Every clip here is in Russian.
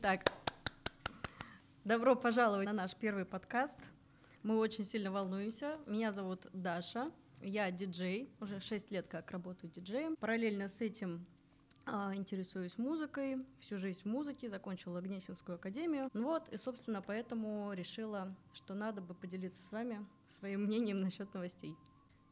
Так, добро пожаловать на наш первый подкаст. Мы очень сильно волнуемся. Меня зовут Даша. Я диджей, уже 6 лет как работаю диджеем. Параллельно с этим а, интересуюсь музыкой, всю жизнь в музыке, закончила Гнесинскую академию. Ну вот, и, собственно, поэтому решила, что надо бы поделиться с вами своим мнением насчет новостей.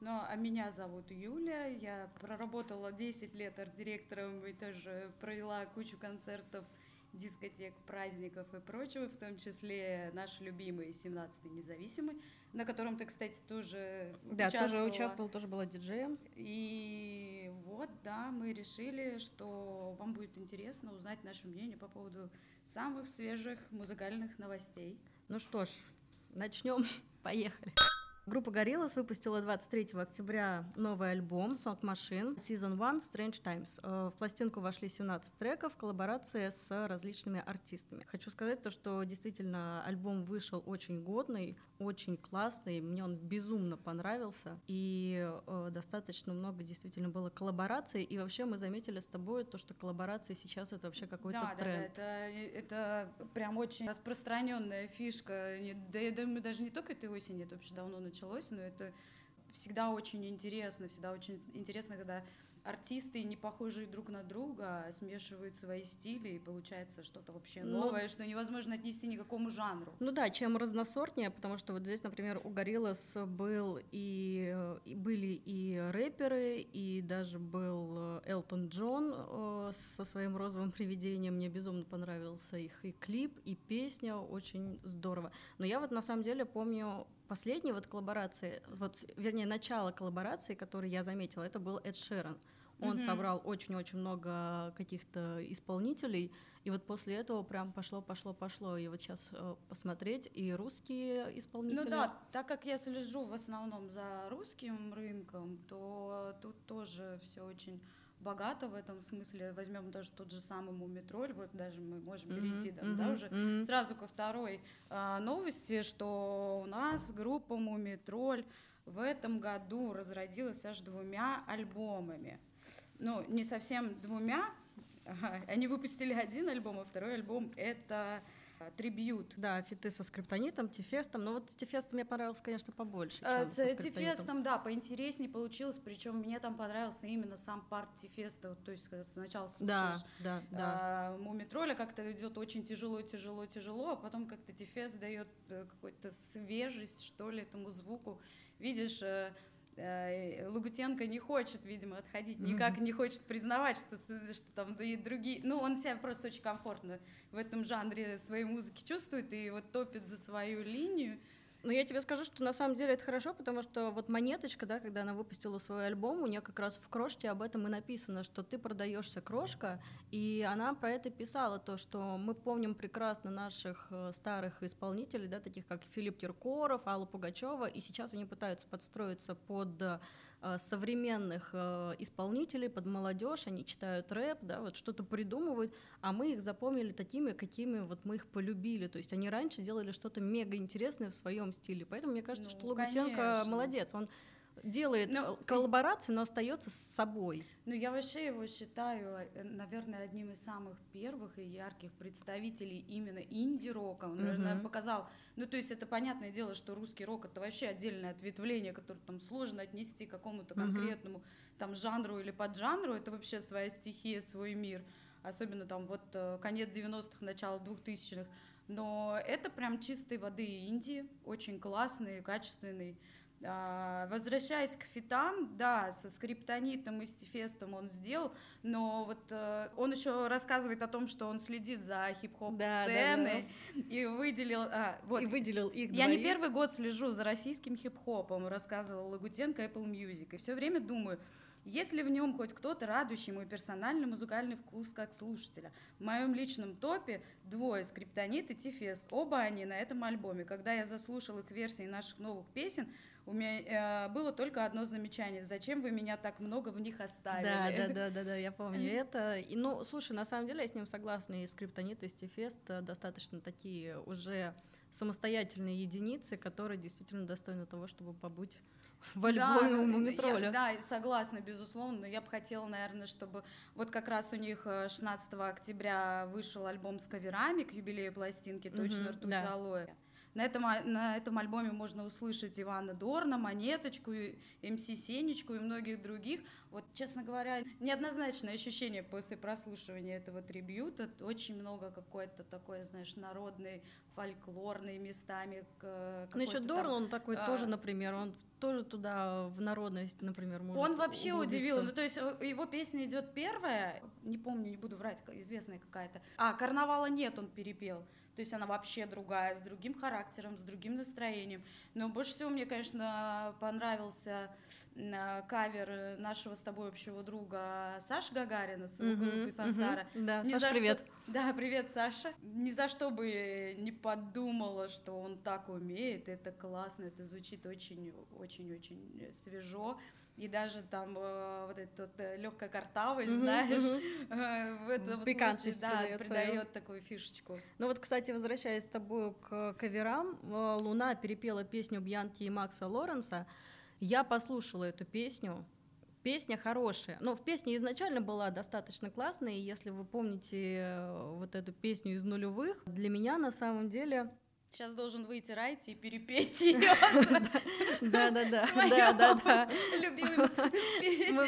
Ну, а меня зовут Юля, я проработала 10 лет арт-директором и тоже провела кучу концертов дискотек, праздников и прочего, в том числе наш любимый 17-й независимый, на котором ты, кстати, тоже да, участвовала. тоже участвовала, тоже была диджеем. И вот, да, мы решили, что вам будет интересно узнать наше мнение по поводу самых свежих музыкальных новостей. Ну что ж, начнем. Поехали. Группа Gorillaz выпустила 23 октября новый альбом Song Machine Season 1 Strange Times. Э, в пластинку вошли 17 треков в коллаборации с различными артистами. Хочу сказать то, что действительно альбом вышел очень годный, очень классный, мне он безумно понравился, и э, достаточно много действительно было коллабораций, и вообще мы заметили с тобой то, что коллаборации сейчас это вообще какой-то да, тренд. Да, да, это, это прям очень распространенная фишка, да я думаю, даже не только этой осенью, это вообще давно началось началось, но это всегда очень интересно, всегда очень интересно, когда артисты не похожие друг на друга а смешивают свои стили и получается что-то вообще ну, новое, что невозможно отнести никакому жанру. Ну да, чем разносортнее, потому что вот здесь, например, у Гориллас был и, и были и рэперы, и даже был Элтон Джон э, со своим розовым привидением. Мне безумно понравился их и клип, и песня, очень здорово. Но я вот на самом деле помню последней вот коллаборации, вот, вернее, начало коллаборации, который я заметила, это был Эд Шерон. Он mm-hmm. собрал очень-очень много каких-то исполнителей, и вот после этого прям пошло, пошло, пошло. И вот сейчас э, посмотреть и русские исполнители. Ну да, так как я слежу в основном за русским рынком, то тут тоже все очень богато в этом смысле. Возьмем даже тот же самый Мумитроль, вот даже мы можем перейти mm-hmm. да, уже mm-hmm. сразу ко второй а, новости, что у нас группа Мумитроль в этом году разродилась аж двумя альбомами. Ну, не совсем двумя, они выпустили один альбом, а второй альбом это трибьют. Да, фиты со скриптонитом, тифестом. Но вот с тифестом мне понравилось, конечно, побольше. Чем с тифестом, да, поинтереснее получилось. Причем мне там понравился именно сам парт тифеста. То есть, сначала слушаешь да, да, да. Э, Мумитроля, как-то идет очень тяжело, тяжело, тяжело, а потом как-то тифест дает э, какую-то свежесть, что ли, этому звуку. Видишь, э, Лугутенко не хочет, видимо, отходить, никак не хочет признавать, что, что там и другие... Ну, он себя просто очень комфортно в этом жанре своей музыки чувствует и вот топит за свою линию. Ну, я тебе скажу, что на самом деле это хорошо, потому что вот Монеточка, да, когда она выпустила свой альбом, у нее как раз в крошке об этом и написано, что ты продаешься крошка, и она про это писала, то, что мы помним прекрасно наших э, старых исполнителей, да, таких как Филипп Киркоров, Алла Пугачева, и сейчас они пытаются подстроиться под э, современных э, исполнителей, под молодежь, они читают рэп, да, вот что-то придумывают, а мы их запомнили такими, какими вот мы их полюбили, то есть они раньше делали что-то мега интересное в своем стиле. Поэтому мне кажется, ну, что Логутенко конечно. молодец. Он делает но, ну, коллаборации, но остается с собой. Ну, я вообще его считаю, э, наверное, одним из самых первых и ярких представителей именно инди-рока. Он, наверное, uh-huh. показал. Ну, то есть это понятное дело, что русский рок это вообще отдельное ответвление, которое там сложно отнести к какому-то конкретному uh-huh. там жанру или поджанру. Это вообще своя стихия, свой мир. Особенно там вот э, конец 90-х, начало 2000-х но это прям чистой воды Индии, очень классный, качественный. А, возвращаясь к фитам, да, со скриптонитом и стефестом он сделал, но вот э, он еще рассказывает о том, что он следит за хип-хоп да, сценой да, да. и выделил, а, вот. И выделил их. Я двоих. не первый год слежу за российским хип-хопом, рассказывал Лагутенко Apple Music, и все время думаю, есть ли в нем хоть кто-то, радующий мой персональный музыкальный вкус как слушателя? В моем личном топе двое, Скриптонит и Тифест. Оба они на этом альбоме. Когда я заслушал их версии наших новых песен, у меня э, было только одно замечание. Зачем вы меня так много в них оставили? Да, да, да, да, да я помню это. И, ну, слушай, на самом деле я с ним согласна. И Скриптонит, и Стифест достаточно такие уже самостоятельные единицы, которые действительно достойны того, чтобы побыть в альбоме да, у Мумитроля. Да, согласна, безусловно, но я бы хотела, наверное, чтобы вот как раз у них 16 э, октября вышел альбом с каверами к юбилею пластинки «Точно угу, ртуть да. алоэ». На этом, на этом альбоме можно услышать Ивана Дорна, Монеточку, МС Сенечку и многих других. Вот, честно говоря, неоднозначное ощущение после прослушивания этого трибюта. Очень много какой-то такой, знаешь, народный, фольклорный местами. Ну еще Дорн, он такой а... тоже, например, он тоже туда в народность, например, может Он вообще углубиться. удивил. Ну, то есть э, его песня идет первая, не помню, не буду врать, известная какая-то. А, карнавала нет, он перепел. То есть она вообще другая, с другим характером, с другим настроением. Но больше всего мне, конечно, понравился кавер нашего с тобой общего друга Саши Гагарина с uh-huh, группы Сансара. Uh-huh. Да, Ни Саша, привет. Что... Да, привет, Саша. Ни за что бы не подумала, что он так умеет. Это классно, это звучит очень-очень-очень свежо и даже там э, вот эта вот, э, легкая картавость, mm-hmm, знаешь, mm-hmm. в этом случае, да, придает такую фишечку. Ну вот, кстати, возвращаясь с тобой к каверам, Луна перепела песню Бьянки и Макса Лоренса. Я послушала эту песню, песня хорошая. Но в песне изначально была достаточно классная, и если вы помните вот эту песню из нулевых, для меня на самом деле Сейчас должен выйти Райти и перепеть ее. Да, да, да, да, да, да. Любимым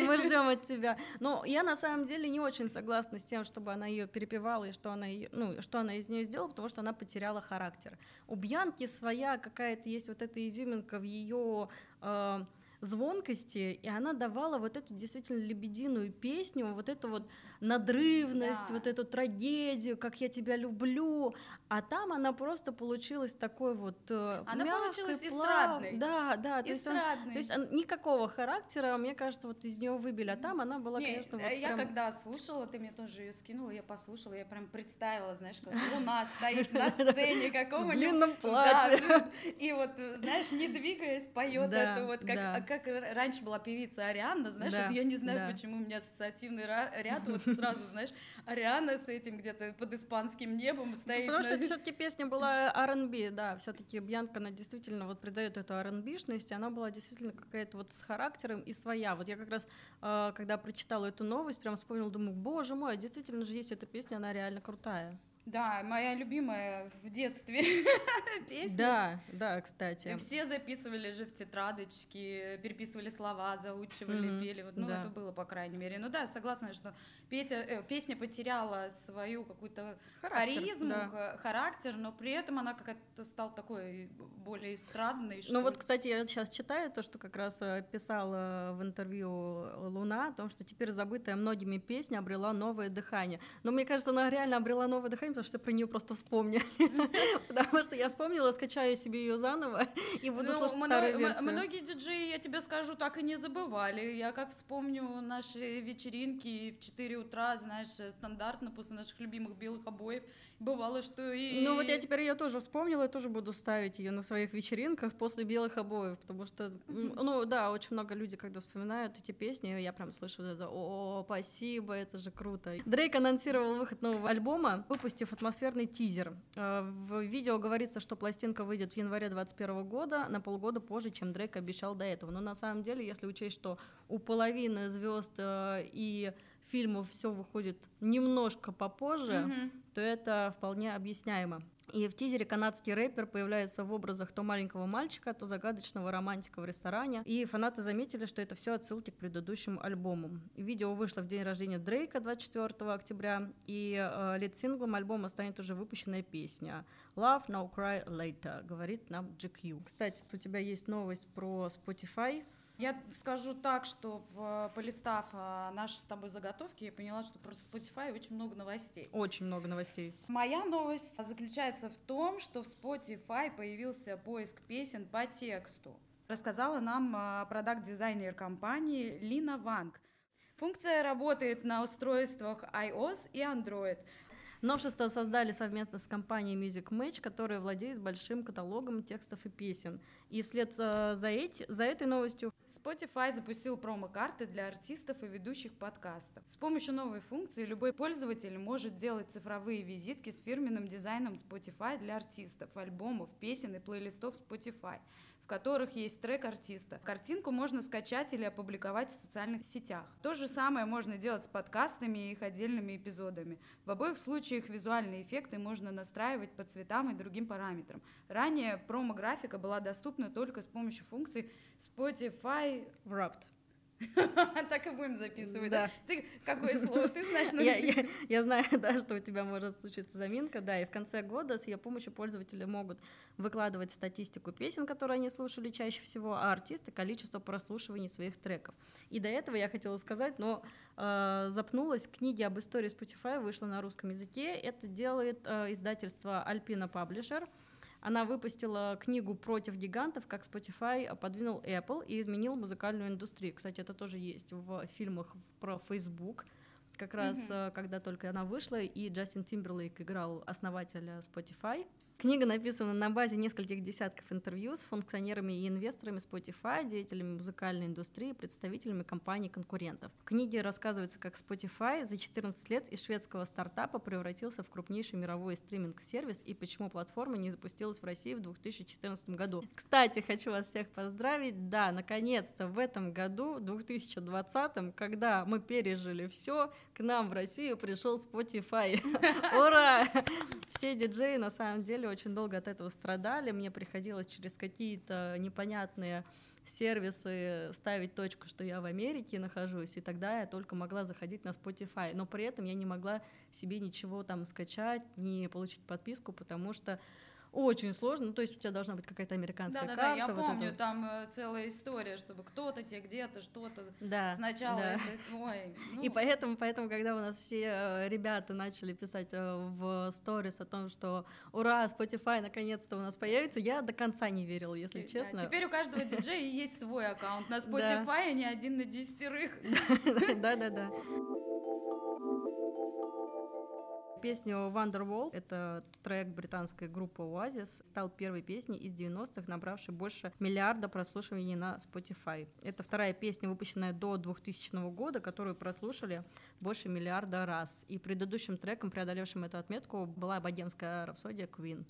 Мы ждем от тебя. Но я на самом деле не очень согласна с тем, чтобы она ее перепевала и что она, ну, что она из нее сделала, потому что она потеряла характер. У Бьянки своя какая-то есть вот эта изюминка в ее э, звонкости, и она давала вот эту действительно лебединую песню, вот эту вот надрывность, да. вот эту трагедию, как я тебя люблю, а там она просто получилась такой вот э, Она мягкой, получилась плав... эстрадной. Да, да. То эстрадной. есть, он, то есть он, никакого характера, мне кажется, вот из нее выбили, а там она была, Не, конечно, вот Я прям... когда слушала, ты мне тоже ее скинула, я послушала, я прям представила, знаешь, как луна стоит на сцене какого-нибудь... В длинном платье. И вот, знаешь, не двигаясь, поет это вот, как, как раньше была певица Ариана, знаешь, я не знаю, почему у меня ассоциативный ряд, вот сразу, знаешь, Ариана с этим где-то под испанским небом стоит. Потому что все-таки песня была R&B, да, все-таки Бьянка, она действительно вот придает эту R&B-шность, она была действительно какая-то вот с характером и своя. Вот я как раз, э, когда прочитала эту новость, прям вспомнила, думаю, боже мой, а действительно же есть эта песня, она реально крутая. Да, моя любимая в детстве песня. Да, да, кстати. Все записывали же в тетрадочки, переписывали слова, заучивали, mm-hmm. пели. Вот, ну, да. это было, по крайней мере. Ну да, согласна, что Петя, э, песня потеряла свою какую-то харизму, да. характер, но при этом она как-то стала такой более эстрадной. Ну вот, кстати, я сейчас читаю то, что как раз э, писала в интервью Луна, о том, что теперь забытая многими песня обрела новое дыхание. Но мне кажется, она реально обрела новое дыхание, потому что про нее просто вспомнили. Потому что я вспомнила, скачаю себе ее заново и буду ну, слушать старую версию. Многие диджеи, я тебе скажу, так и не забывали. Я как вспомню наши вечеринки в 4 утра, знаешь, стандартно после наших любимых белых обоев. Бывало, что и... Ну вот я теперь ее тоже вспомнила, я тоже буду ставить ее на своих вечеринках после белых обоев, потому что, ну да, очень много людей, когда вспоминают эти песни, я прям слышу это, о, спасибо, это же круто. Дрейк анонсировал выход нового альбома, выпустив атмосферный тизер. Э, в видео говорится, что пластинка выйдет в январе 2021 года, на полгода позже, чем Дрейк обещал до этого. Но на самом деле, если учесть, что у половины звезд э, и фильмов все выходит немножко попозже, mm-hmm. то это вполне объясняемо. И в тизере канадский рэпер появляется в образах то маленького мальчика, то загадочного романтика в ресторане. И фанаты заметили, что это все отсылки к предыдущему альбому. Видео вышло в день рождения Дрейка 24 октября, и э, лид-синглом альбома станет уже выпущенная песня «Love Now Cry Later», говорит нам GQ. Кстати, у тебя есть новость про Spotify. Я скажу так, что полистав а, наши с тобой заготовки, я поняла, что про Spotify очень много новостей. Очень много новостей. Моя новость заключается в том, что в Spotify появился поиск песен по тексту. Рассказала нам а, продакт-дизайнер компании Лина Ванг. Функция работает на устройствах iOS и Android. Новшество создали совместно с компанией Music Match, которая владеет большим каталогом текстов и песен. И вслед э, за, эти, за этой новостью Spotify запустил промо-карты для артистов и ведущих подкастов. С помощью новой функции любой пользователь может делать цифровые визитки с фирменным дизайном Spotify для артистов, альбомов, песен и плейлистов Spotify которых есть трек артиста. Картинку можно скачать или опубликовать в социальных сетях. То же самое можно делать с подкастами и их отдельными эпизодами. В обоих случаях визуальные эффекты можно настраивать по цветам и другим параметрам. Ранее промо-графика была доступна только с помощью функций Spotify Wrapped. Так и будем записывать. Да. Ты какое слово ты знаешь? Я, я, я знаю, да, что у тебя может случиться заминка, да, и в конце года с ее помощью пользователи могут выкладывать статистику песен, которые они слушали чаще всего, а артисты — количество прослушиваний своих треков. И до этого я хотела сказать, но э, запнулась, книги об истории Spotify вышла на русском языке, это делает э, издательство Alpina Publisher — она выпустила книгу «Против гигантов», как Spotify подвинул Apple и изменил музыкальную индустрию. Кстати, это тоже есть в фильмах про Facebook. Как раз mm-hmm. когда только она вышла, и Джастин Тимберлейк играл основателя Spotify. Книга написана на базе нескольких десятков интервью с функционерами и инвесторами Spotify, деятелями музыкальной индустрии, представителями компаний-конкурентов. В книге рассказывается, как Spotify за 14 лет из шведского стартапа превратился в крупнейший мировой стриминг-сервис и почему платформа не запустилась в России в 2014 году. Кстати, хочу вас всех поздравить. Да, наконец-то в этом году, 2020, когда мы пережили все, к нам в Россию пришел Spotify. Ура! Все диджеи на самом деле очень долго от этого страдали. Мне приходилось через какие-то непонятные сервисы ставить точку, что я в Америке нахожусь, и тогда я только могла заходить на Spotify. Но при этом я не могла себе ничего там скачать, не получить подписку, потому что очень сложно. Ну, то есть у тебя должна быть какая-то американская да, карта. Да, да, я вот помню, это... там э, целая история, чтобы кто-то тебе где-то что-то да, сначала. Да. Это, ой, ну. И поэтому, поэтому, когда у нас все э, ребята начали писать э, в сторис о том, что ура, Spotify наконец-то у нас появится, я до конца не верила, если честно. Да, теперь у каждого диджея есть свой аккаунт на Spotify, а не один на десятерых. Да, да, да. Песню Wonderwall, это трек британской группы Oasis, стал первой песней из 90-х, набравшей больше миллиарда прослушиваний на Spotify. Это вторая песня, выпущенная до 2000 года, которую прослушали больше миллиарда раз. И предыдущим треком, преодолевшим эту отметку, была богемская рапсодия Queen.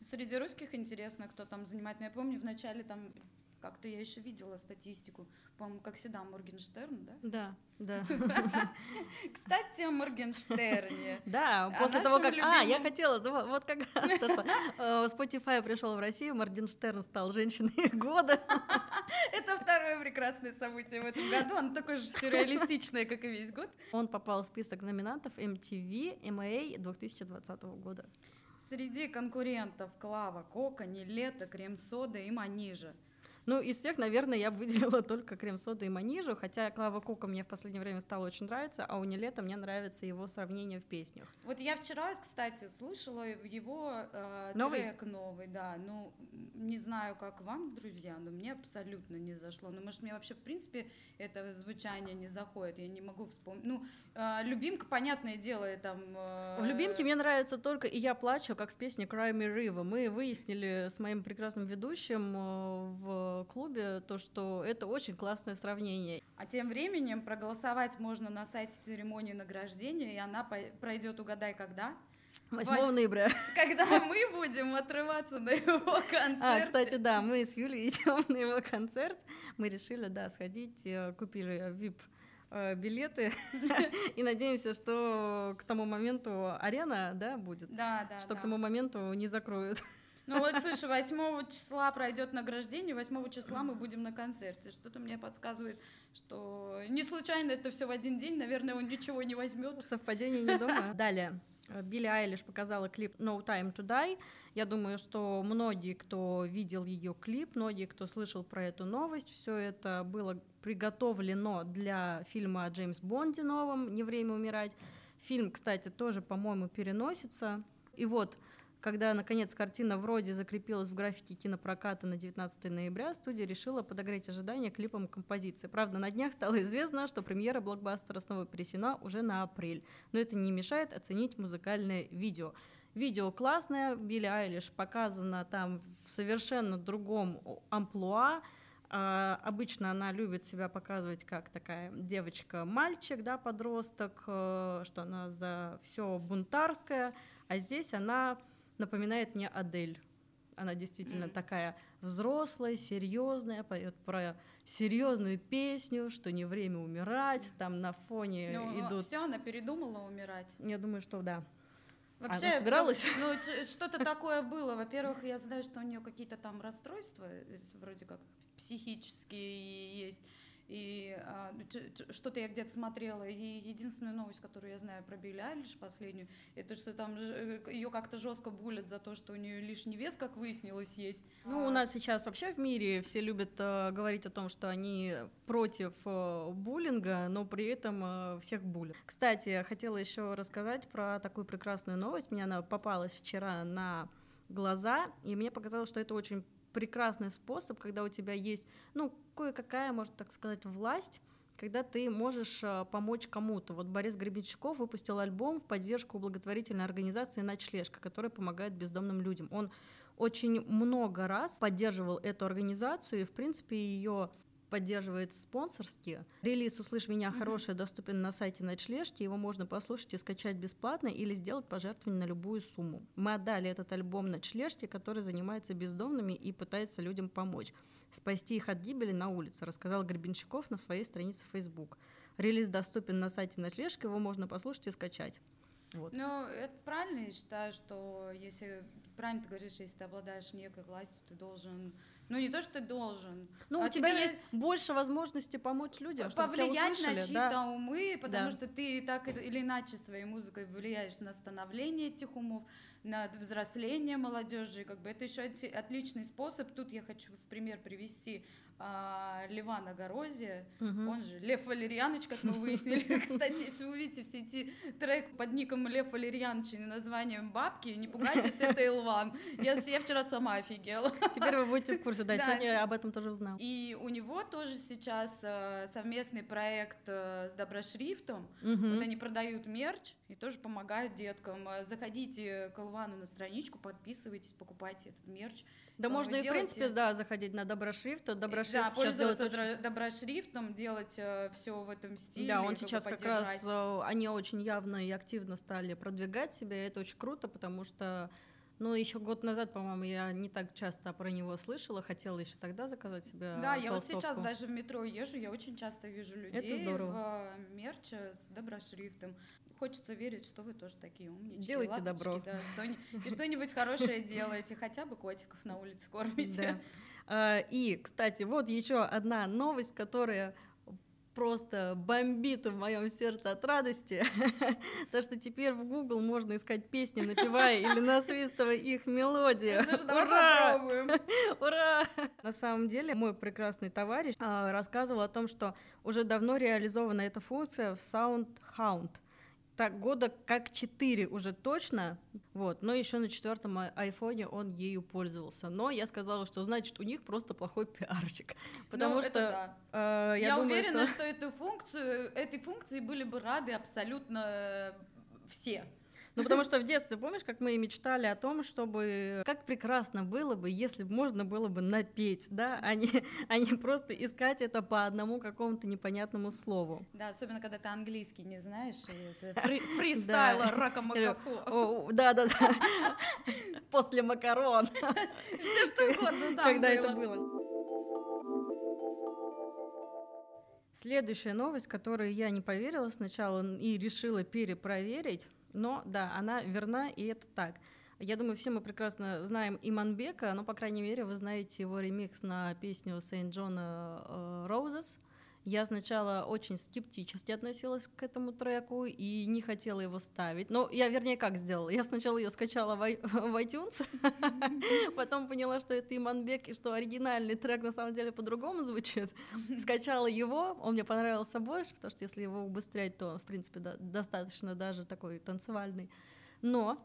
Среди русских интересно, кто там занимает. Но я помню, в начале там как-то я еще видела статистику. По-моему, как всегда, Моргенштерн, да? Да, да. Кстати, о Моргенштерне. Да, после того, как... А, я хотела, вот как раз то, что э, Spotify пришел в Россию, Моргенштерн стал женщиной года. Это второе прекрасное событие в этом году. Оно такое же сюрреалистичное, как и весь год. Он попал в список номинантов MTV MA 2020 года. Среди конкурентов Клава Кока, Нелета, Крем-сода и Манижа. Ну, из всех, наверное, я бы выделила только крем-сода и манижу, хотя Клава Кука мне в последнее время стало очень нравиться, а у Нелета мне нравится его сравнение в песнях. Вот я вчера, кстати, слушала его э, новый? трек новый, да, ну, не знаю, как вам, друзья, но мне абсолютно не зашло. Ну, может, мне вообще, в принципе, это звучание не заходит, я не могу вспомнить. Ну, э, любимка, понятное дело, там... Э... В любимке мне нравится только «И я плачу», как в песне «Cry Me River». Мы выяснили с моим прекрасным ведущим э, клубе, то, что это очень классное сравнение. А тем временем проголосовать можно на сайте церемонии награждения, и она пройдет «Угадай, когда?» 8 ноября. Когда мы будем отрываться на его концерт. А, кстати, да, мы с Юлей идем на его концерт. Мы решили, да, сходить, э, купили VIP э, билеты и надеемся, что к тому моменту арена, да, будет. Да, да. Что да. к тому моменту не закроют. Ну вот, слушай, 8 числа пройдет награждение, 8 числа мы будем на концерте. Что-то мне подсказывает, что не случайно это все в один день, наверное, он ничего не возьмет. Совпадение не думаю. Далее. Билли Айлиш показала клип No Time to Die. Я думаю, что многие, кто видел ее клип, многие, кто слышал про эту новость, все это было приготовлено для фильма о Джеймс Бонде новом «Не время умирать». Фильм, кстати, тоже, по-моему, переносится. И вот когда, наконец, картина вроде закрепилась в графике кинопроката на 19 ноября, студия решила подогреть ожидания клипом композиции. Правда, на днях стало известно, что премьера блокбастера снова пересена уже на апрель. Но это не мешает оценить музыкальное видео. Видео классное, Билли Айлиш показана там в совершенно другом амплуа, Uh, обычно она любит себя показывать как такая девочка-мальчик, да, подросток, uh, что она за все бунтарская, а здесь она напоминает мне Адель. Она действительно mm-hmm. такая взрослая, серьезная, поет про серьезную песню, что не время умирать, там на фоне ну, идут. Все, она передумала умирать. Я думаю, что да. Вообще, она собиралась? Ну, что-то такое было. Во-первых, я знаю, что у нее какие-то там расстройства, э, вроде как психические есть и а, что-то я где-то смотрела, и единственная новость, которую я знаю про Билли Айлиш последнюю, это что там э, ее как-то жестко булят за то, что у нее лишний вес, как выяснилось, есть. Ну, у нас сейчас вообще в мире все любят э, говорить о том, что они против э, буллинга, но при этом э, всех булят. Кстати, хотела еще рассказать про такую прекрасную новость. Мне она попалась вчера на глаза, и мне показалось, что это очень прекрасный способ, когда у тебя есть, ну, кое-какая, можно так сказать, власть, когда ты можешь э, помочь кому-то. Вот Борис Гребенщиков выпустил альбом в поддержку благотворительной организации «Ночлежка», которая помогает бездомным людям. Он очень много раз поддерживал эту организацию, и, в принципе, ее поддерживает спонсорски. Релиз «Услышь меня» хороший, доступен на сайте Ночлежки. Его можно послушать и скачать бесплатно или сделать пожертвование на любую сумму. Мы отдали этот альбом Ночлежке, который занимается бездомными и пытается людям помочь. Спасти их от гибели на улице, рассказал Гребенщиков на своей странице Facebook. Релиз доступен на сайте Ночлежки, его можно послушать и скачать. Вот. Ну, это правильно, я считаю, что если правильно ты говоришь, если ты обладаешь некой властью, ты должен ну, не то, что ты должен. Ну, а у тебя есть больше возможностей помочь людям, повлиять на чьи-то да. умы, потому да. что ты так или иначе своей музыкой влияешь на становление этих умов, на взросление молодежи. Как бы это еще отличный способ. Тут я хочу в пример привести а, Ливана Горозия, угу. он же Лев Валерьяныч, как мы выяснили. Кстати, если вы увидите все эти трек под ником Лев Валерьяныч и названием «Бабки», не пугайтесь, это Илван. Я, я вчера сама офигела. Теперь вы будете в курсе, да, да. сегодня об этом тоже узнал. И у него тоже сейчас э, совместный проект э, с Доброшрифтом, угу. вот они продают мерч и тоже помогают деткам. Заходите к Илвану на страничку, подписывайтесь, покупайте этот мерч. Да можно и в принципе, да, заходить на доброшрифт, доброшрифт да, пользоваться очень... доброшрифтом, делать э, все в этом стиле. Да, он сейчас как раз, э, они очень явно и активно стали продвигать себя, и это очень круто, потому что ну, еще год назад, по-моему, я не так часто про него слышала, хотела еще тогда заказать себе Да, толстовку. я вот сейчас даже в метро езжу, я очень часто вижу людей в мерче с доброшрифтом хочется верить, что вы тоже такие умнички. Делайте добро. Да, что, и что-нибудь хорошее делаете, хотя бы котиков на улице кормите. Да. И, кстати, вот еще одна новость, которая просто бомбит в моем сердце от радости, то, что теперь в Google можно искать песни, напевая или насвистывая их мелодию. Ура! Ура! На самом деле, мой прекрасный товарищ а, рассказывал о том, что уже давно реализована эта функция в SoundHound так года как четыре уже точно, вот, но еще на четвертом айфоне он ею пользовался. Но я сказала, что значит у них просто плохой пиарчик, потому ну, что да. э, я, я думаю, уверена, что... что эту функцию, этой функции были бы рады абсолютно все. Ну, потому что в детстве, помнишь, как мы мечтали о том, чтобы... Как прекрасно было бы, если бы можно было бы напеть, да, а не, а не просто искать это по одному какому-то непонятному слову. Да, особенно, когда ты английский не знаешь, фри фристайла, рака макафу. Да, да, да. После макарон. Все что угодно там Когда это было. Следующая новость, которую я не поверила сначала и решила перепроверить, но да, она верна, и это так. Я думаю, все мы прекрасно знаем Иманбека, но, по крайней мере, вы знаете его ремикс на песню Saint John uh, Roses. Я сначала очень скептически относилась к этому треку и не хотела его ставить. Но я, вернее, как сделала? Я сначала ее скачала в, в iTunes, потом поняла, что это Иманбек, и что оригинальный трек на самом деле по-другому звучит. Скачала его, он мне понравился больше, потому что если его убыстрять, то он, в принципе, достаточно даже такой танцевальный. Но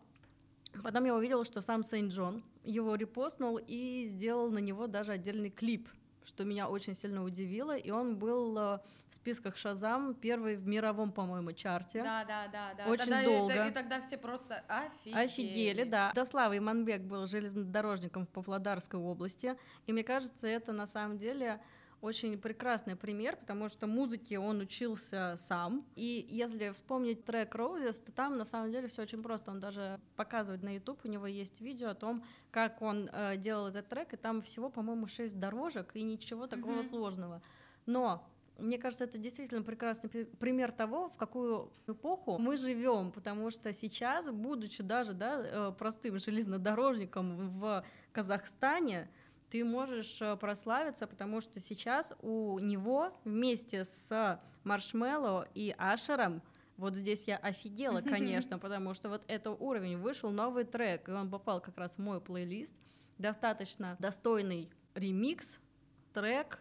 Потом я увидела, что сам Сейнт Джон его репостнул и сделал на него даже отдельный клип что меня очень сильно удивило, и он был э, в списках Шазам первый в мировом, по-моему, чарте. Да, да, да, да. Очень тогда, долго. И, и тогда все просто офигели. Офигели, да. Дослава Иманбек был железнодорожником в Павлодарской области, и мне кажется, это на самом деле очень прекрасный пример, потому что музыке он учился сам. И если вспомнить трек Roses, то там на самом деле все очень просто. Он даже показывает на YouTube, у него есть видео о том, как он э, делал этот трек, и там всего, по-моему, шесть дорожек и ничего такого mm-hmm. сложного. Но мне кажется, это действительно прекрасный пример того, в какую эпоху мы живем, потому что сейчас, будучи даже да, э, простым железнодорожником в Казахстане, ты можешь э, прославиться, потому что сейчас у него вместе с Маршмелло и Ашером вот здесь я офигела, конечно, потому что вот это уровень. Вышел новый трек, и он попал как раз в мой плейлист. Достаточно достойный ремикс, трек,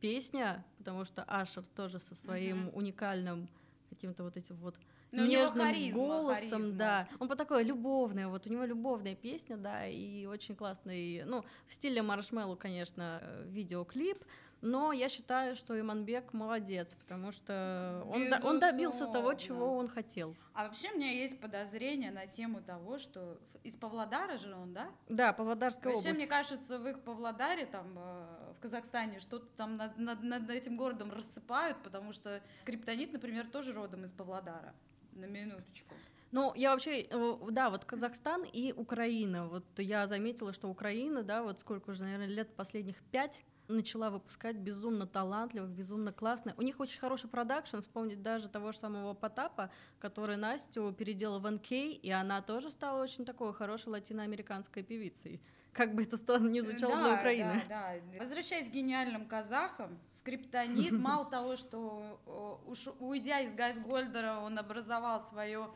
песня, потому что Ашер тоже со своим уникальным каким-то вот этим вот но нежным харизма, голосом, харизма. да. Он по такой любовный, вот у него любовная песня, да, и очень классный, ну, в стиле Маршмеллу, конечно, видеоклип, но я считаю, что Иманбек молодец, потому что он, до, он добился того, чего он хотел. А вообще у меня есть подозрение на тему того, что из Павлодара же он, да? Да, Павлодарская вообще, область. мне кажется, в их Павлодаре, там, э, в Казахстане, что-то там над, над, над этим городом рассыпают, потому что скриптонит, например, тоже родом из Павлодара. На минуточку. Ну, я вообще, э, да, вот Казахстан и Украина. Вот я заметила, что Украина, да, вот сколько уже, наверное, лет последних пять начала выпускать безумно талантливых, безумно классных. У них очень хороший продакшн, вспомнить даже того же самого Потапа, который Настю переделал в НК, и она тоже стала очень такой хорошей латиноамериканской певицей. Как бы это странно не звучало да, для Украины. Да, да. Возвращаясь к гениальным казахам, скриптонит, мало того, что уж уйдя из Гайсгольдера, он образовал свое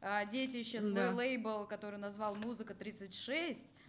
а, детище, свой да. лейбл, который назвал «Музыка 36», а,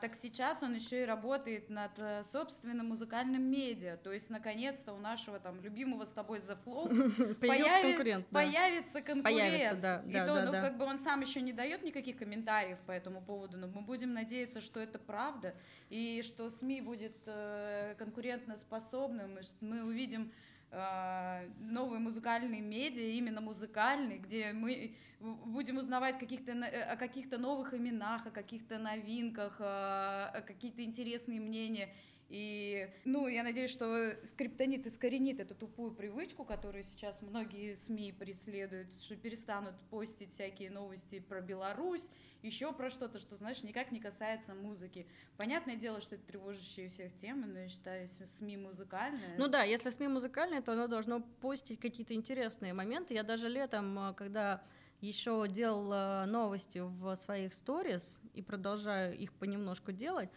так сейчас он еще и работает над э, собственным музыкальным медиа. То есть, наконец-то у нашего там любимого с тобой The Flow появится конкурент. Появится конкурент. Появится, да, и да, то, да, ну, да. как бы он сам еще не дает никаких комментариев по этому поводу, но мы будем надеяться, что это правда, и что СМИ будет э, конкурентно способным, и что мы увидим э, новые музыкальные медиа, именно музыкальные, где мы будем узнавать каких-то, э, о каких-то новых именах, о каких-то новинках, о какие-то интересные мнения. И, ну, я надеюсь, что скриптонит искоренит эту тупую привычку, которую сейчас многие СМИ преследуют, что перестанут постить всякие новости про Беларусь, еще про что-то, что, знаешь, никак не касается музыки. Понятное дело, что это тревожащие всех темы, но я считаю, СМИ музыкальные. Ну да, если СМИ музыкальные, то оно должно постить какие-то интересные моменты. Я даже летом, когда еще делала новости в своих сторис и продолжаю их понемножку делать,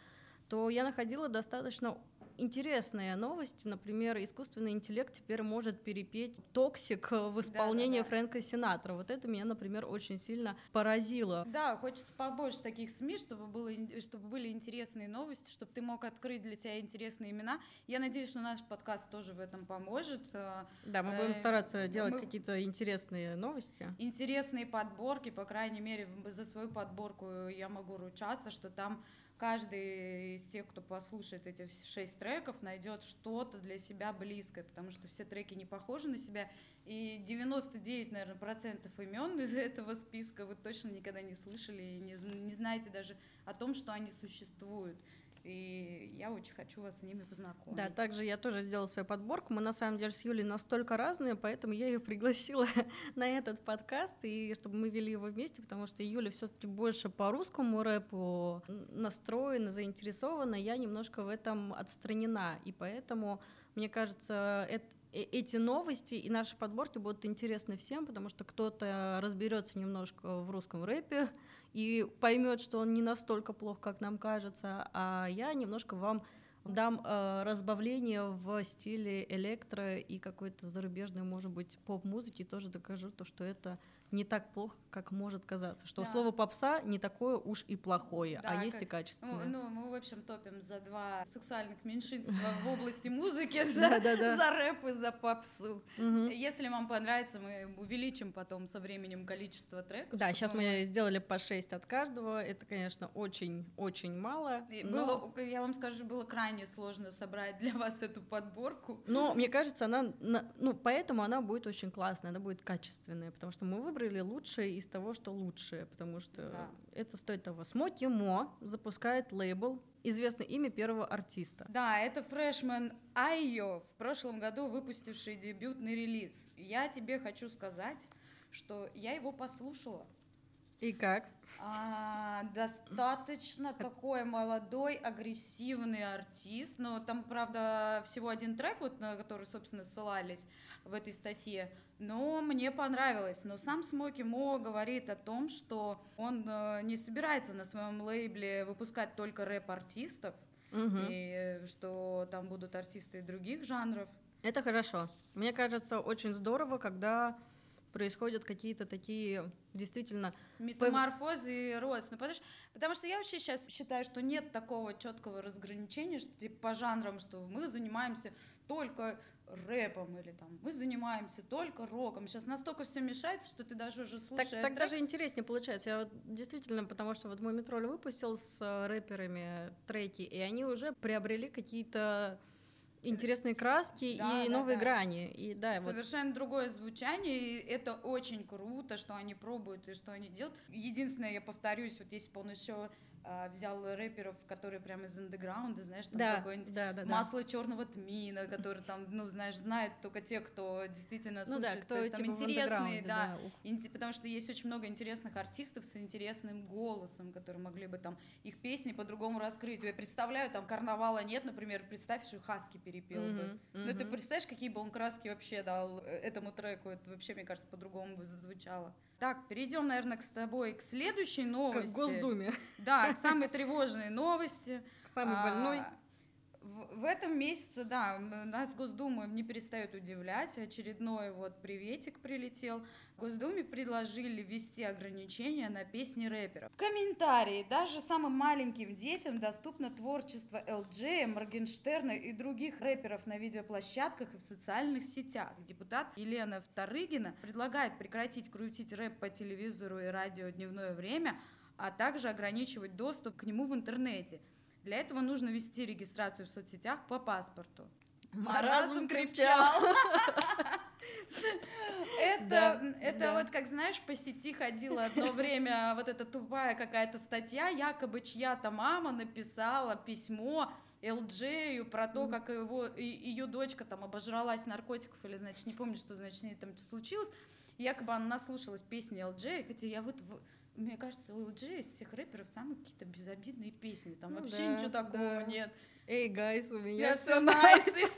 то я находила достаточно интересные новости. Например, искусственный интеллект теперь может перепеть «Toxic» в исполнении да, да, да. Фрэнка Синатра. Вот это меня, например, очень сильно поразило. Да, хочется побольше таких СМИ, чтобы, было, чтобы были интересные новости, чтобы ты мог открыть для себя интересные имена. Я надеюсь, что наш подкаст тоже в этом поможет. Э, да, мы будем э, стараться делать мы... какие-то интересные новости. Интересные подборки, по крайней мере, за свою подборку я могу ручаться, что там каждый из тех, кто послушает эти шесть треков, найдет что-то для себя близкое, потому что все треки не похожи на себя, и 99, наверное, процентов имен из этого списка вы точно никогда не слышали и не, не знаете даже о том, что они существуют. И я очень хочу вас с ними познакомить. Да, также я тоже сделала свою подборку. Мы на самом деле с Юлей настолько разные, поэтому я ее пригласила на этот подкаст, и чтобы мы вели его вместе, потому что Юля все-таки больше по русскому рэпу настроена, заинтересована, я немножко в этом отстранена. И поэтому, мне кажется, это эти новости и наши подборки будут интересны всем, потому что кто-то разберется немножко в русском рэпе и поймет, что он не настолько плох, как нам кажется, а я немножко вам дам э, разбавление в стиле электро и какой-то зарубежной, может быть, поп-музыки, тоже докажу то, что это не так плохо, как может казаться. Что да. слово попса не такое уж и плохое, а да, а есть как, и качественное. Ну, ну, мы, в общем, топим за два сексуальных меньшинства в области музыки, за, за рэп и за попсу. Если вам понравится, мы увеличим потом со временем количество треков. Да, сейчас мы сделали по 6 от каждого. Это, конечно, очень-очень мало. Было, я вам скажу, было крайне крайне сложно собрать для вас эту подборку. Но мне кажется, она, ну, поэтому она будет очень классная, она будет качественная, потому что мы выбрали лучшее из того, что лучшее, потому что да. это стоит того. Смоки Мо запускает лейбл известное имя первого артиста. Да, это фрешмен Айо, в прошлом году выпустивший дебютный релиз. Я тебе хочу сказать, что я его послушала. И как? А, достаточно такой молодой, агрессивный артист, но там, правда, всего один трек, вот, на который, собственно, ссылались в этой статье, но мне понравилось. Но сам Смоки Мо говорит о том, что он э, не собирается на своем лейбле выпускать только рэп-артистов, угу. и что там будут артисты других жанров. Это хорошо. Мне кажется, очень здорово, когда происходят какие-то такие действительно метаморфозы и рост. Ну, потому, что, потому что я вообще сейчас считаю, что нет такого четкого разграничения что, типа, по жанрам, что мы занимаемся только рэпом или там мы занимаемся только роком. Сейчас настолько все мешается, что ты даже уже слушаешь. Так, так даже интереснее получается. Я вот действительно, потому что вот мой метроль выпустил с э, рэперами треки, и они уже приобрели какие-то интересные краски да, и да, новые да. грани. И, да, Совершенно вот. другое звучание, и это очень круто, что они пробуют и что они делают. Единственное, я повторюсь, вот если бы он еще а, взял рэперов, которые прямо из андеграунда, знаешь, там да, какое-нибудь да, да, масло да. черного тмина, который там, ну, знаешь, знают только те, кто действительно слушает. Ну, да, кто, То есть там типа интересные, да, да. Потому что есть очень много интересных артистов с интересным голосом, которые могли бы там их песни по-другому раскрыть. Я представляю, там карнавала нет, например, представь, что Хаски перепел mm-hmm, бы. Mm-hmm. Ну, ты представляешь, какие бы он краски вообще дал э, этому треку? Это вообще, мне кажется, по-другому бы зазвучало. Так, перейдем, наверное, с тобой к следующей новости. Как в Госдуме. Да, к самой тревожной новости. К самой а, больной. В, в этом месяце, да, нас Госдума не перестает удивлять. Очередной вот приветик прилетел. Госдуме предложили ввести ограничения на песни рэперов. Комментарии. Даже самым маленьким детям доступно творчество ЛД, Моргенштерна и других рэперов на видеоплощадках и в социальных сетях. Депутат Елена Вторыгина предлагает прекратить крутить рэп по телевизору и радио дневное время, а также ограничивать доступ к нему в интернете. Для этого нужно вести регистрацию в соцсетях по паспорту. Маразм крепчал. Это, это вот, как знаешь, по сети ходила одно время вот эта тупая какая-то статья, якобы чья-то мама написала письмо Элджею про то, как его, ее дочка там обожралась наркотиков, или, значит, не помню, что, значит, с ней там случилось. Якобы она наслушалась песни Элджея, хотя я вот мне кажется, у LG из всех рэперов самые какие-то безобидные песни. Там ну, вообще да, ничего такого да. нет. Эй, гайс, у меня все найс.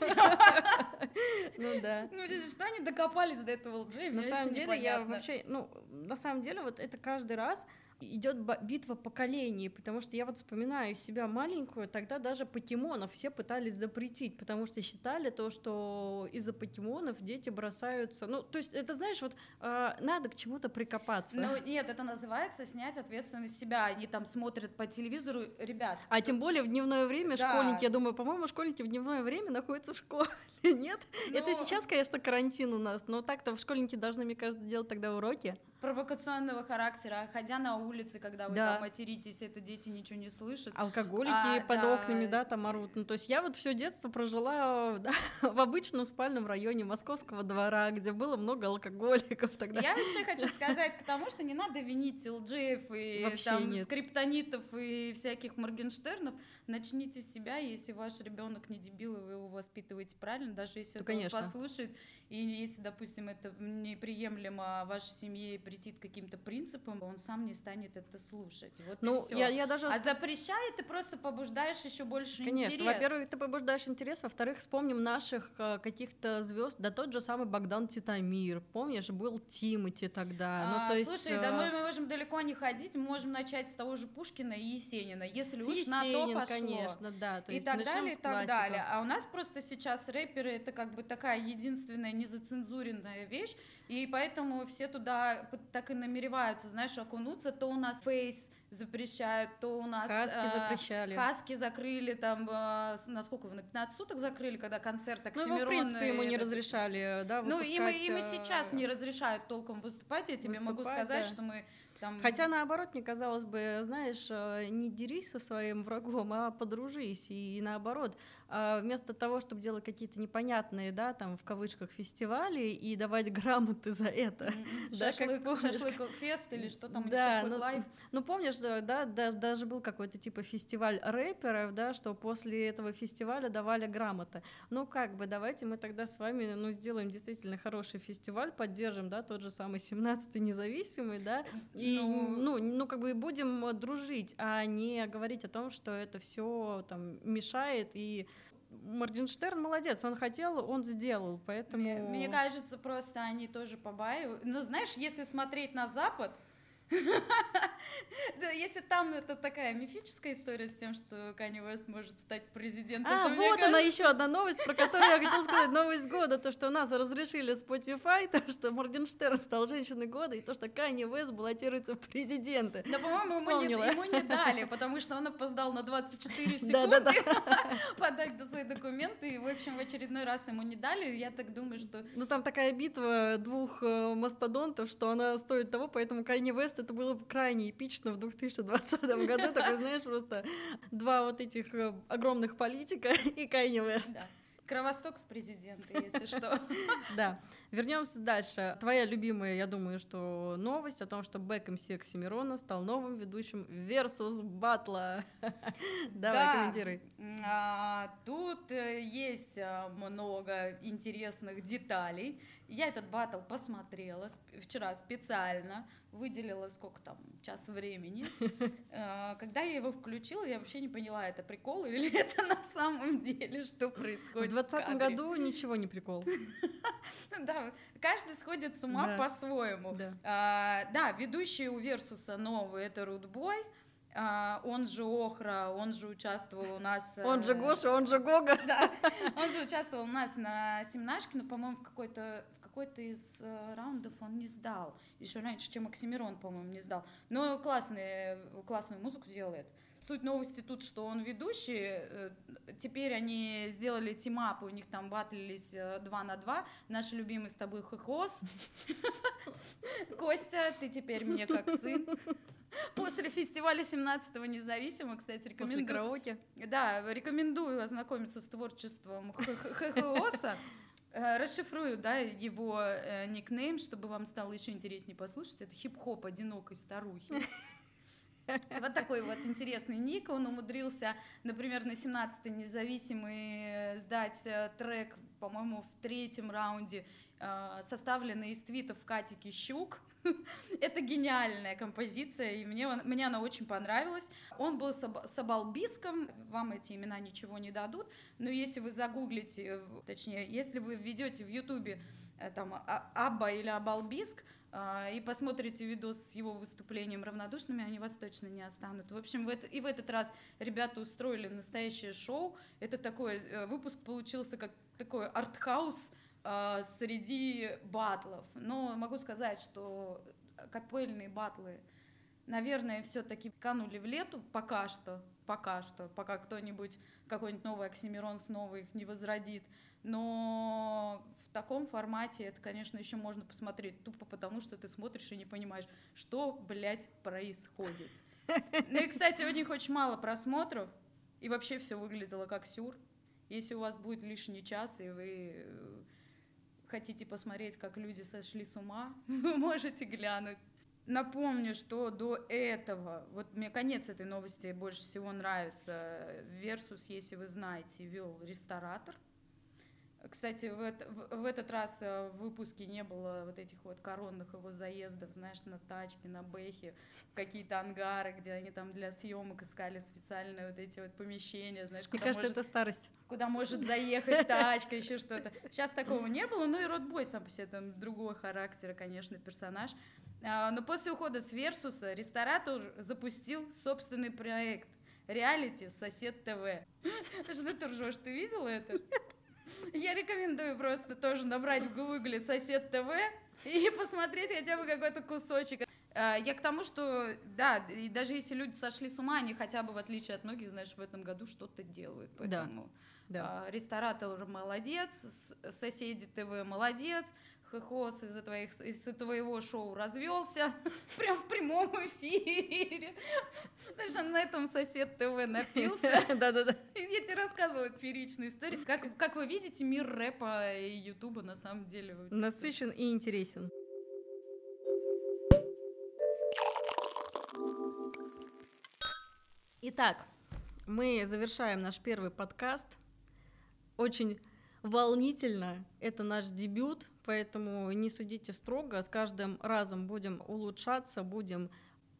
Ну да. Ну что они докопались до этого LG? На самом деле я вообще, ну на самом деле вот это каждый раз идет битва поколений, потому что я вот вспоминаю себя маленькую, тогда даже покемонов все пытались запретить, потому что считали то, что из-за покемонов дети бросаются, ну, то есть это, знаешь, вот э, надо к чему-то прикопаться. Ну, нет, это называется снять ответственность себя, они там смотрят по телевизору, ребят. А тем более в дневное время да. школьники, я думаю, по-моему, школьники в дневное время находятся в школе, нет? Ну... Это сейчас, конечно, карантин у нас, но так-то школьники должны, мне кажется, делать тогда уроки провокационного характера, ходя на улице, когда вы да. там материтесь, это дети ничего не слышат. Алкоголики а, под да. окнами, да, там орут. Ну, то есть я вот все детство прожила да, в обычном спальном районе Московского двора, где было много алкоголиков тогда. Я вообще хочу сказать к тому, что не надо винить ЛДФ и вообще там нет. скриптонитов и всяких Моргенштернов. Начните с себя, если ваш ребенок не дебил, и вы его воспитываете правильно, даже если то, он послушает, и если, допустим, это неприемлемо вашей семье прийти к каким-то принципам, он сам не станет это слушать. Вот ну, я, я даже... А запрещая, ты просто побуждаешь еще больше Конечно, интерес. во-первых, ты побуждаешь интерес, во-вторых, вспомним наших э, каких-то звезд, да тот же самый Богдан Титамир, помнишь, был Тимати тогда. Ну, а, то есть, слушай, да мы, мы можем далеко не ходить, мы можем начать с того же Пушкина и Есенина, если уж на то пошло. конечно, да. То и так далее, и так далее. А у нас просто сейчас рэперы это как бы такая единственная незацензуренная вещь, и поэтому все туда так и намереваются, знаешь, окунуться. То у нас фейс запрещают, то у нас... Хаски э, запрещали. Хаски закрыли, там, э, насколько вы, на 15 суток закрыли, когда концерт Оксимирона... Ну, его, в принципе, ему не разрешали, да, Ну, им, им и сейчас не разрешают толком выступать, я тебе могу сказать, да. что мы там... Хотя наоборот, мне казалось бы, знаешь, э, не дерись со своим врагом, а подружись. И наоборот, вместо того, чтобы делать какие-то непонятные, да, там в кавычках фестивали и давать грамоты за это. Да, шашлык, фест или что там, да, шашлык ну. Ну помнишь, да, да, даже был какой-то типа фестиваль рэперов, да, что после этого фестиваля давали грамоты. Ну как бы давайте мы тогда с вами, ну сделаем действительно хороший фестиваль, поддержим, да, тот же самый 17-й независимый, да, и ну, ну, ну, как бы будем э, дружить, а не говорить о том, что это все там мешает и Моргенштерн молодец, он хотел, он сделал, поэтому... Мне, мне кажется, просто они тоже побаивают. Ну, знаешь, если смотреть на Запад, да, если там это такая мифическая история с тем, что Канни Уэст может стать президентом. А, вот она еще одна новость, про которую я хотела сказать. Новость года, то, что у нас разрешили Spotify, то, что Моргенштерн стал женщиной года, и то, что Канни Уэст баллотируется в президенты. Да, по-моему, ему не, ему не дали, потому что он опоздал на 24 секунды подать свои документы, и, в общем, в очередной раз ему не дали. Я так думаю, что... Ну, там такая битва двух э, мастодонтов, что она стоит того, поэтому Канни Уэст это было крайне эпично в 2020 году. Такой, знаешь, просто два вот этих э, огромных политика и Кайни Вест. Да. Кровосток в президенты, если что. Да. Вернемся дальше. Твоя любимая, я думаю, что новость о том, что Бэком Секси Мирона стал новым ведущим Versus Батла. Давай, комментируй. А, тут э, есть э, много интересных деталей. Я этот батл посмотрела вчера специально, выделила сколько там, час времени. Э, когда я его включила, я вообще не поняла, это прикол или это на самом деле, что происходит. В двадцатом году ничего не прикол. Да, каждый сходит с ума по-своему. А, да, ведущий у Версуса новый, это Рудбой. А, он же Охра, он же участвовал у нас... Он же э, Гоша, он же Гога. Да, он же участвовал у нас на семнашке, но, по-моему, в какой-то какой-то из э, раундов он не сдал. Еще раньше, чем Оксимирон, по-моему, не сдал. Но классный, классную музыку делает. Суть новости тут, что он ведущий. Э, теперь они сделали team up, у них там батлились э, два на два. Наш любимый с тобой хохос. Костя, ты теперь мне как сын. После фестиваля 17-го независимо, кстати, рекомендую. После караоке. Да, рекомендую ознакомиться с творчеством ХХОСа. Э, расшифрую, да, его никнейм, чтобы вам стало еще интереснее послушать. Это хип-хоп одинокой старухи. Вот такой вот интересный ник. Он умудрился, например, на 17-й независимый сдать э, трек, по-моему, в третьем раунде, э, составленный из твитов Кати Кищук. Это гениальная композиция, и мне, мне она очень понравилась. Он был с, Абалбиском, вам эти имена ничего не дадут, но если вы загуглите, точнее, если вы введете в Ютубе э, там а, Абба или Абалбиск, э, и посмотрите видос с его выступлением равнодушными, они вас точно не останут. В общем, в это, и в этот раз ребята устроили настоящее шоу. Это такой э, выпуск получился как такой артхаус, э, среди батлов. Но могу сказать, что капельные батлы, наверное, все-таки канули в лету пока что, пока что, пока кто-нибудь, какой-нибудь новый Оксимирон снова их не возродит. Но таком формате это, конечно, еще можно посмотреть тупо потому, что ты смотришь и не понимаешь, что, блядь, происходит. Ну и, кстати, у них очень мало просмотров, и вообще все выглядело как сюр. Если у вас будет лишний час, и вы хотите посмотреть, как люди сошли с ума, вы можете глянуть. Напомню, что до этого, вот мне конец этой новости больше всего нравится, Версус, если вы знаете, вел ресторатор – кстати, в, это, в, в этот раз э, в выпуске не было вот этих вот коронных его заездов, знаешь, на тачке, на бэхе, в какие-то ангары, где они там для съемок искали специальные вот эти вот помещения, знаешь. Мне кажется, может, это старость. Куда может заехать тачка, еще что-то. Сейчас такого не было, ну и Ротбой сам по себе там другого характера, конечно, персонаж. А, но после ухода с Версуса ресторатор запустил собственный проект реалити «Сосед ТВ». Что ты ржешь, ты видела это? Нет. Я рекомендую просто тоже набрать в гугле «Сосед ТВ» и посмотреть хотя бы какой-то кусочек. А, я к тому, что, да, и даже если люди сошли с ума, они хотя бы, в отличие от многих, знаешь, в этом году что-то делают. Поэтому Да. а, ресторатор молодец, соседи ТВ молодец, Хохос из-за твоих, из-за твоего шоу развелся прям в прямом эфире. Он на этом сосед ТВ напился. Да-да-да. Я тебе рассказывала фееричную историю. Как, как вы видите, мир рэпа и ютуба на самом деле... Насыщен и интересен. Итак, мы завершаем наш первый подкаст. Очень волнительно. Это наш дебют, поэтому не судите строго. С каждым разом будем улучшаться, будем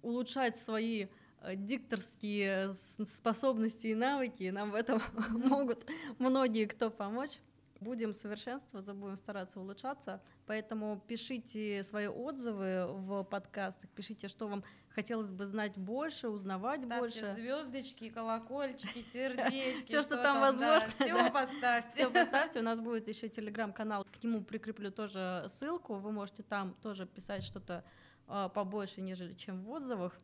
улучшать свои э, дикторские способности и навыки. Нам в этом могут многие кто помочь. Будем совершенствоваться, будем стараться улучшаться. Поэтому пишите свои отзывы в подкастах, пишите, что вам хотелось бы знать больше, узнавать Ставьте больше. звездочки, колокольчики, сердечки. Всё, что там возможно, Все поставьте. Все, поставьте, у нас будет еще телеграм-канал, к нему прикреплю тоже ссылку, вы можете там тоже писать что-то а, побольше, нежели чем в отзывах.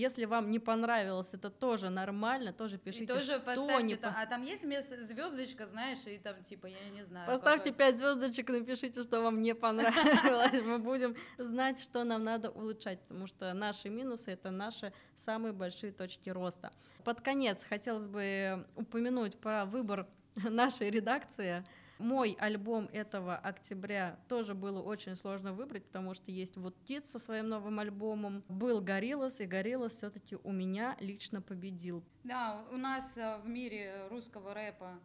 Если вам не понравилось, это тоже нормально, тоже пишите, И тоже что поставьте не там, по- а там есть место звездочка, знаешь, и там типа я не знаю. Поставьте какой- пять звездочек, напишите, что вам не понравилось. Мы будем знать, что нам надо улучшать, потому что наши минусы это наши самые большие точки роста. Под конец хотелось бы упомянуть про выбор нашей редакции. Мой альбом этого октября тоже было очень сложно выбрать, потому что есть вот Тит со своим новым альбомом, был Гориллас, и Гориллас все-таки у меня лично победил. Да, у нас э, в мире русского рэпа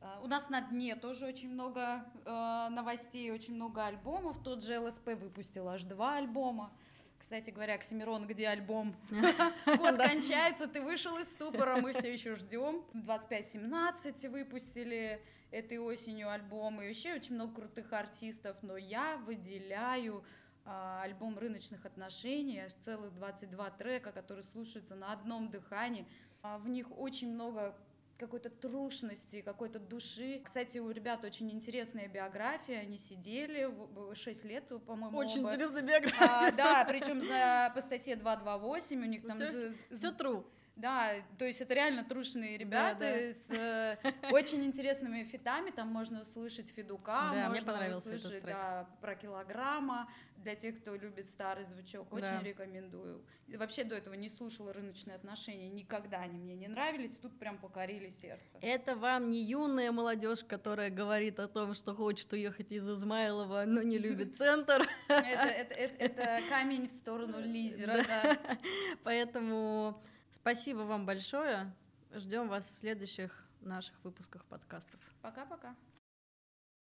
э, у нас на дне тоже очень много э, новостей, очень много альбомов. Тот же ЛСП выпустил аж два альбома. Кстати говоря, Оксимирон, где альбом? Год кончается, ты вышел из ступора, мы все еще ждем. 25-17 выпустили этой осенью альбом, и вообще очень много крутых артистов, но я выделяю а, альбом рыночных отношений, аж целых 22 трека, которые слушаются на одном дыхании. А, В них очень много какой-то трушности, какой-то души. Кстати, у ребят очень интересная биография, они сидели 6 лет, по-моему, Очень оба. интересная биография. А, да, причем за, по статье 228 у них там... Всё- з- з- Все true. Да, то есть это реально трушные ребята да. с э, очень интересными фитами. Там можно услышать Федука, Да, мне можно этот услышать трек. да, про килограмма. Для тех, кто любит старый звучок, очень Да. рекомендую. Вообще до этого не слушала рыночные отношения, никогда они мне не нравились. Тут прям покорили сердце. Это вам не юная молодежь, которая говорит о том, что хочет уехать из Измайлова, но не любит центр. Это, камень в сторону лизера, да. Поэтому спасибо вам большое. Ждем вас в следующих наших выпусках подкастов. Пока-пока.